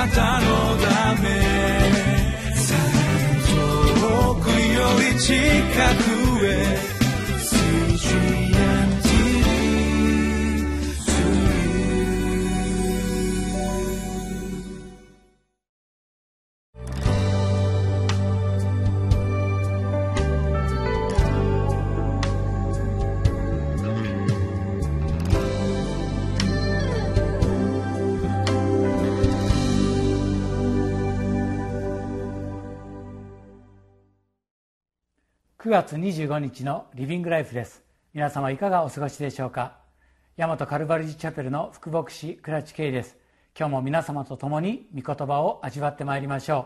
なたのため。遠くより近く。9月25日のリビングライフです。皆様いかがお過ごしでしょうか？大和カルバリジチャペルの副牧師倉地圭です。今日も皆様と共に御言葉を味わってまいりましょう。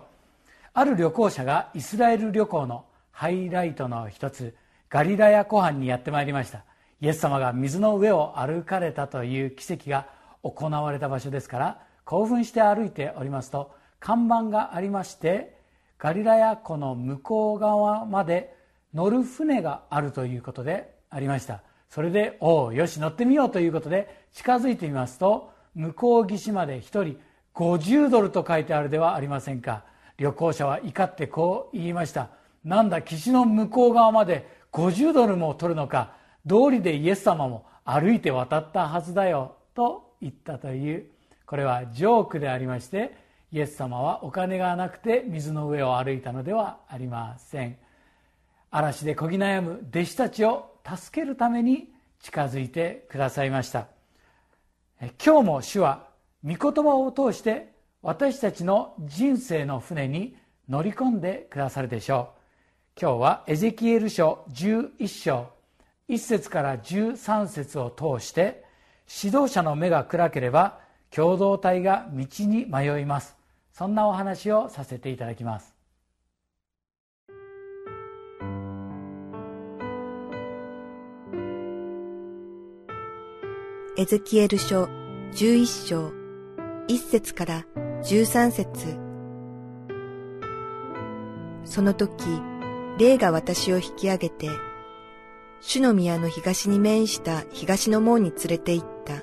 ある旅行者がイスラエル旅行のハイライトの一つガリラヤ湖畔にやってまいりました。イエス様が水の上を歩かれたという奇跡が行われた場所ですから興奮して歩いておりますと看板がありましてガリラヤ湖の向こう側まで乗る船があるということでありました。それでおおよし乗ってみようということで近づいてみますと向こう岸まで1人50ドルと書いてあるではありませんか。旅行者は怒ってこう言いました。なんだ岸の向こう側まで50ドルも取るのか。道理でイエス様も歩いて渡ったはずだよ。と言ったという。これはジョークでありましてイエス様はお金がなくて水の上を歩いたのではありません。嵐でこぎ悩む弟子たちを助けるために近づいてくださいました。今日も主は御言葉を通して私たちの人生の船に乗り込んでくださるでしょう。今日はエゼキエル書11章1節から13節を通して指導者の目が暗ければ共同体が道に迷います。そんなお話をさせていただきます。エゼキエル書11章1節から13節その時、霊が私を引き上げて、主の宮の東に面した東の門に連れて行った。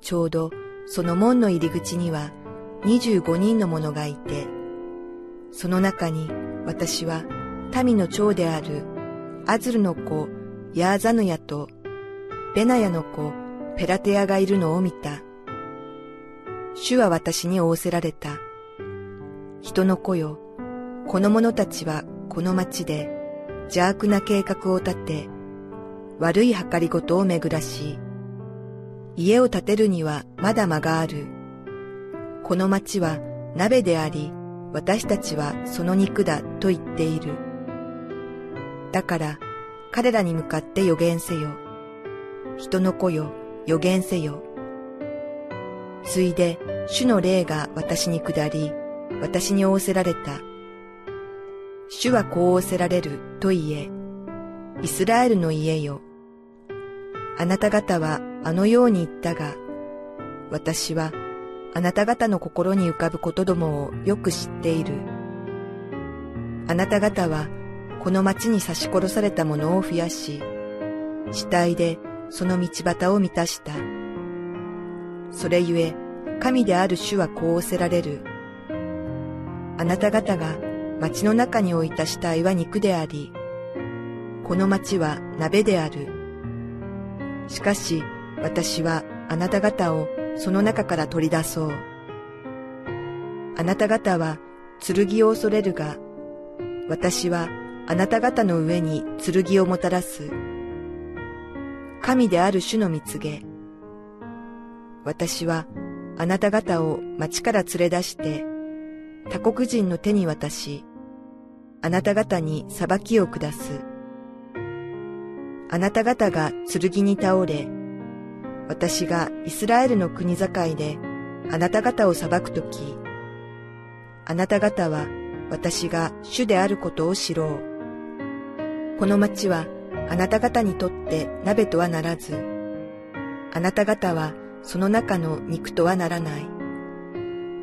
ちょうどその門の入り口には25人の者がいて、その中に私は民の長であるアズルの子ヤーザヌヤとベナヤの子、ペラテアがいるのを見た。主は私に仰せられた。人の子よ、この者たちはこの町で邪悪な計画を立て、悪い計りごとを巡らし、家を建てるにはまだ間がある。この町は鍋であり、私たちはその肉だと言っている。だから彼らに向かって予言せよ。人の子よ、予言せよ。ついで、主の霊が私に下り、私に仰せられた。主はこう仰せられると言え、イスラエルの家よ。あなた方はあのように言ったが、私はあなた方の心に浮かぶことどもをよく知っている。あなた方はこの町に刺し殺された者を増やし、死体でその道端を満たした。それゆえ、神である主はこう仰せられる。あなた方が町の中に置いた死体は肉であり、この町は鍋である。しかし、私はあなた方をその中から取り出そう。あなた方は剣を恐れるが、私はあなた方の上に剣をもたらす。神である主の蜜げ。私はあなた方を町から連れ出して、他国人の手に渡し、あなた方に裁きを下す。あなた方が剣に倒れ、私がイスラエルの国境であなた方を裁くとき、あなた方は私が主であることを知ろう。この町はあなた方にとって鍋とはならず、あなた方はその中の肉とはならない。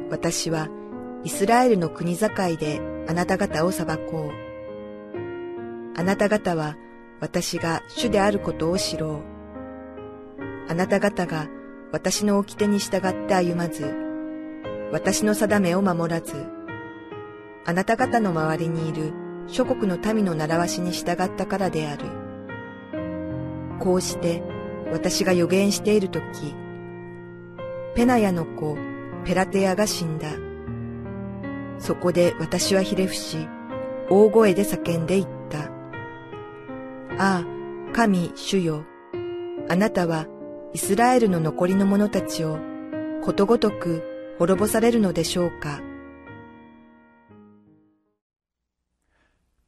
私はイスラエルの国境であなた方を裁こう。あなた方は私が主であることを知ろう。あなた方が私の掟に従って歩まず、私の定めを守らず、あなた方の周りにいる諸国の民の習わしに従ったからである。こうして私が予言しているとき、ペナヤの子ペラテアが死んだ。そこで私はひれ伏し、大声で叫んでいった。ああ、神主よ。あなたはイスラエルの残りの者たちをことごとく滅ぼされるのでしょうか。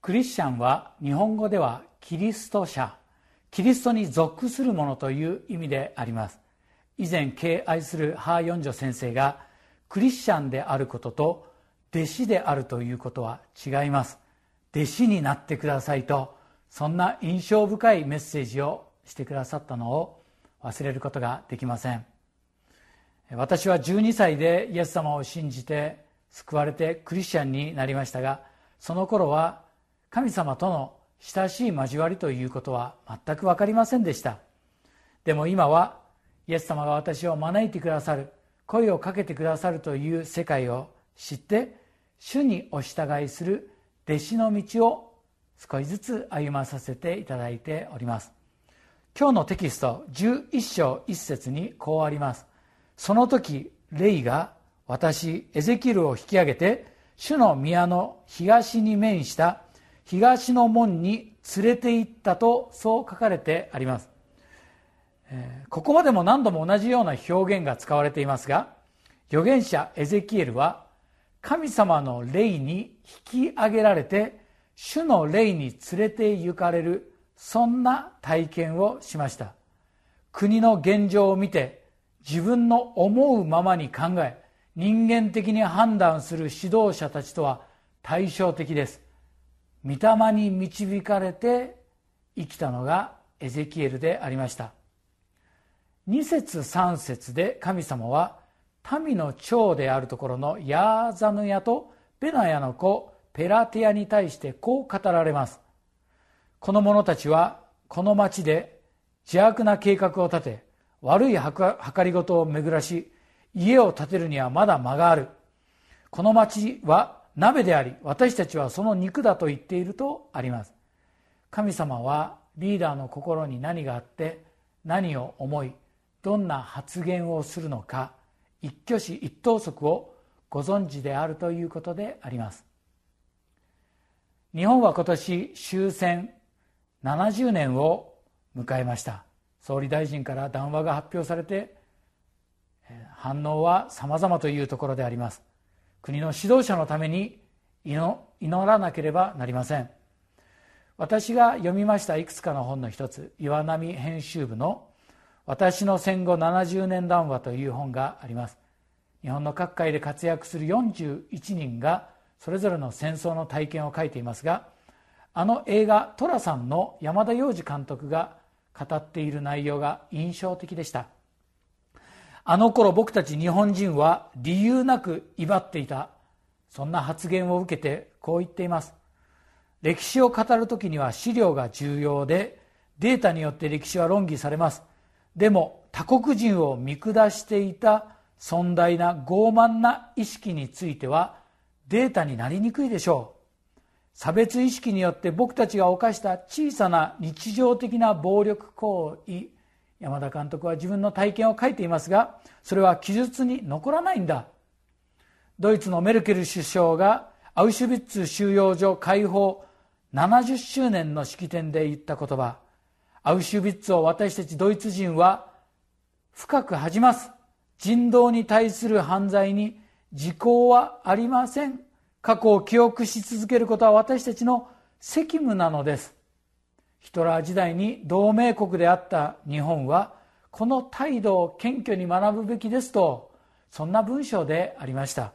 クリスチャンは日本語ではキリスト者キリストに属するものという意味であります。以前敬愛するハー・ヨンジョ先生がクリスチャンであることと弟子であるということは違います。弟子になってくださいとそんな印象深いメッセージをしてくださったのを忘れることができません。私は12歳でイエス様を信じて救われてクリスチャンになりましたがその頃は神様との親しい交わりということは全く分かりませんでした。でも今はイエス様が私を招いてくださる声をかけてくださるという世界を知って主にお従いする弟子の道を少しずつ歩まさせていただいております。今日のテキスト11章1節にこうあります。その時霊が私エゼキルを引き上げて主の宮の東に面した東の門に連れて行ったとそう書かれてあります、ここまでも何度も同じような表現が使われていますが預言者エゼキエルは神様の霊に引き上げられて主の霊に連れて行かれるそんな体験をしました。国の現状を見て自分の思うままに考え人間的に判断する指導者たちとは対照的です。御霊に導かれて生きたのがエゼキエルでありました。2節3節で神様は民の長であるところのヤーザヌヤとベナヤの子ペラティアに対してこう語られます。この者たちはこの町で邪悪な計画を立て悪い計りごとを巡らし家を建てるにはまだ間がある。この町は鍋であり私たちはその肉だと言っているとあります。神様はリーダーの心に何があって何を思いどんな発言をするのか一挙手一投足をご存知であるということであります。日本は今年終戦70年を迎えました。総理大臣から談話が発表されて反応は様々というところであります。国の指導者のために祈らなければなりません。私が読みましたいくつかの本の一つ岩波編集部の「私の戦後70年談話」という本があります。日本の各界で活躍する41人がそれぞれの戦争の体験を書いていますがあの映画「寅さん」の山田洋次監督が語っている内容が印象的でした。あの頃僕たち日本人は理由なく威張っていた。そんな発言を受けてこう言っています。歴史を語る時には資料が重要でデータによって歴史は論議されます。でも他国人を見下していた尊大な傲慢な意識についてはデータになりにくいでしょう。差別意識によって僕たちが犯した小さな日常的な暴力行為山田監督は自分の体験を書いていますがそれは記述に残らないんだ。ドイツのメルケル首相がアウシュビッツ収容所解放70周年の式典で言った言葉。アウシュビッツを私たちドイツ人は深く恥じます。人道に対する犯罪に時効はありません。過去を記憶し続けることは私たちの責務なのです。ヒトラー時代に同盟国であった日本はこの態度を謙虚に学ぶべきですとそんな文章でありました。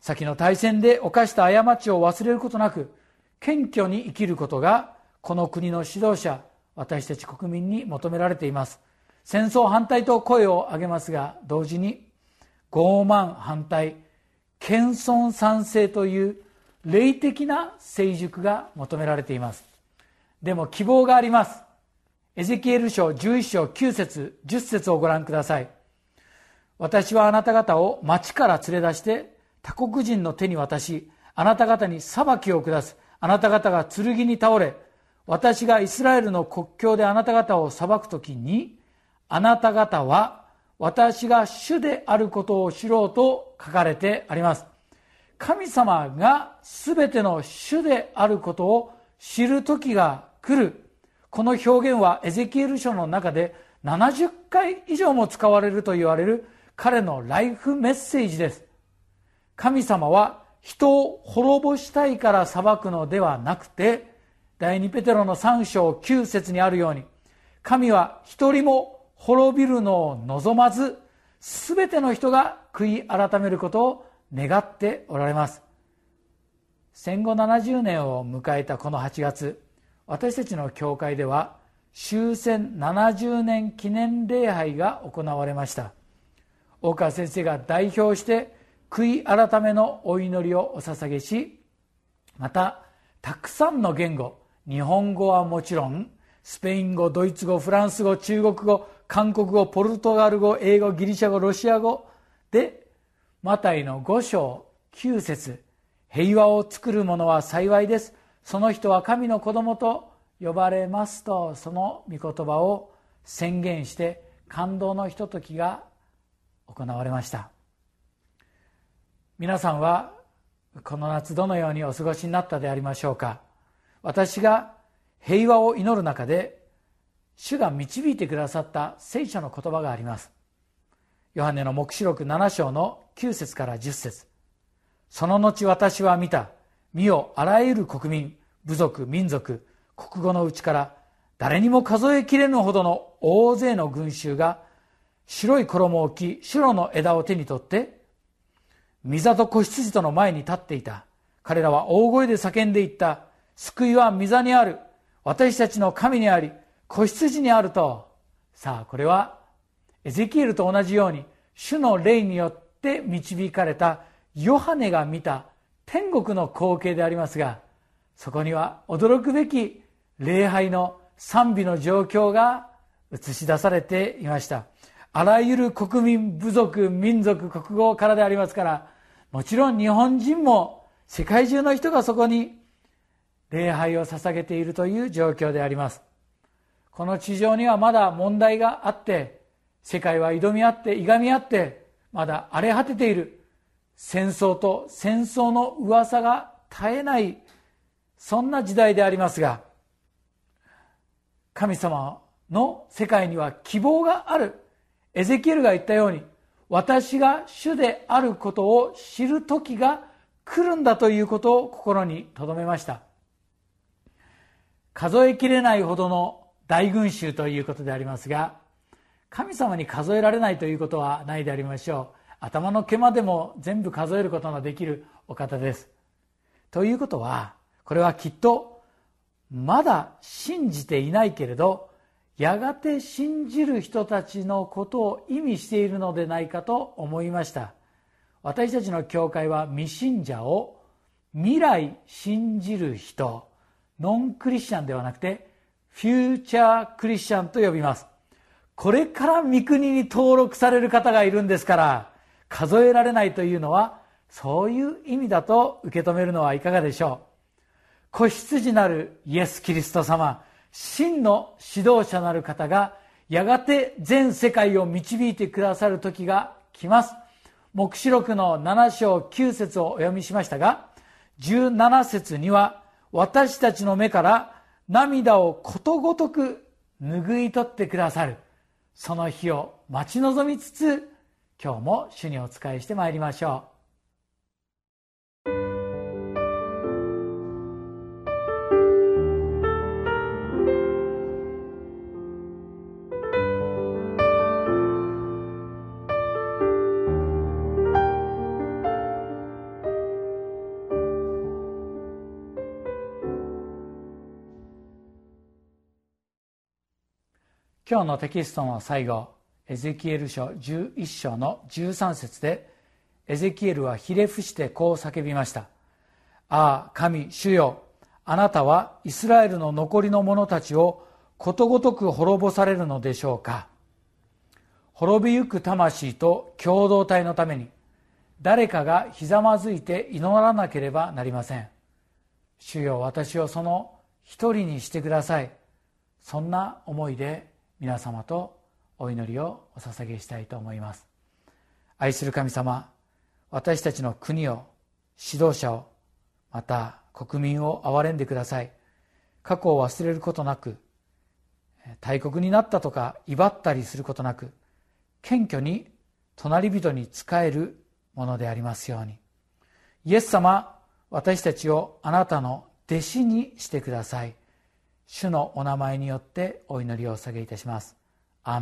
先の大戦で犯した過ちを忘れることなく謙虚に生きることがこの国の指導者私たち国民に求められています。戦争反対と声を上げますが同時に傲慢反対謙遜賛成という霊的な成熟が求められています。でも希望があります。エゼキエル書11章9節10節をご覧ください。私はあなた方を町から連れ出して他国人の手に渡しあなた方に裁きを下す。あなた方が剣に倒れ私がイスラエルの国境であなた方を裁くときにあなた方は私が主であることを知ろうと書かれてあります。神様が全ての主であることを知る時が来る。この表現はエゼキエル書の中で70回以上も使われると言われる彼のライフメッセージです。神様は人を滅ぼしたいから裁くのではなくて第2ペテロの3章9節にあるように神は一人も滅びるのを望まず全ての人が悔い改めることを願っておられます。戦後70年を迎えたこの8月私たちの教会では終戦70年記念礼拝が行われました。大川先生が代表して悔い改めのお祈りをお捧げしまたたくさんの言語日本語はもちろんスペイン語ドイツ語フランス語中国語韓国語ポルトガル語英語ギリシャ語ロシア語でマタイの5章9節平和を作る者は幸いです。その人は神の子供と呼ばれますとその御言葉を宣言して感動のひとときが行われました。皆さんはこの夏どのようにお過ごしになったでありましょうか。私が平和を祈る中で主が導いてくださった聖書の言葉があります。ヨハネの黙示録7章の9節から10節。その後私は見た。見よあらゆる国民部族民族国語のうちから誰にも数えきれぬほどの大勢の群衆が白い衣を着白の枝を手に取って御座と子羊との前に立っていた。彼らは大声で叫んでいった。救いは御座にある。私たちの神にあり、子羊にあると。さあ、これは、エゼキエルと同じように、主の霊によって導かれたヨハネが見た天国の光景でありますが、そこには驚くべき礼拝の賛美の状況が映し出されていました。あらゆる国民、部族、民族、国語からでありますから、もちろん日本人も世界中の人がそこに礼拝を捧げているという状況であります。この地上にはまだ問題があって、世界は挑み合って、いがみ合って、まだ荒れ果てている。戦争と戦争の噂が絶えない、そんな時代でありますが、神様の世界には希望がある。エゼキエルが言ったように私が主であることを知る時が来るんだということを心に留めました数えきれないほどの大群衆ということでありますが神様に数えられないということはないでありましょう頭の毛までも全部数えることのできるお方です。ということはこれはきっとまだ信じていないけれどやがて信じる人たちのことを意味しているのでないかと思いました。私たちの教会は未信者を未来信じる人ノンクリスチャンではなくてフューチャークリスチャンと呼びます。これから御国に登録される方がいるんですから数えられないというのはそういう意味だと受け止めるのはいかがでしょう。子羊なるイエス・キリスト様真の指導者なる方がやがて全世界を導いてくださる時が来ます。黙示録の7章9節をお読みしましたが17節には私たちの目から涙をことごとく拭い取ってくださる。その日を待ち望みつつ今日も主にお仕えしてまいりましょう。今日のテキストの最後エゼキエル書11章の13節でエゼキエルはひれ伏してこう叫びました「ああ神主よ。あなたはイスラエルの残りの者たちをことごとく滅ぼされるのでしょうか」滅びゆく魂と共同体のために誰かがひざまずいて祈らなければなりません。主よ私をその一人にしてください。そんな思いで皆様とお祈りをお捧げしたいと思います。愛する神様私たちの国を指導者をまた国民を憐れんでください。過去を忘れることなく大国になったとか威張ったりすることなく謙虚に隣人に仕えるものでありますように。イエス様私たちをあなたの弟子にしてください。主のお名前によってお祈りをお下げいたします。ア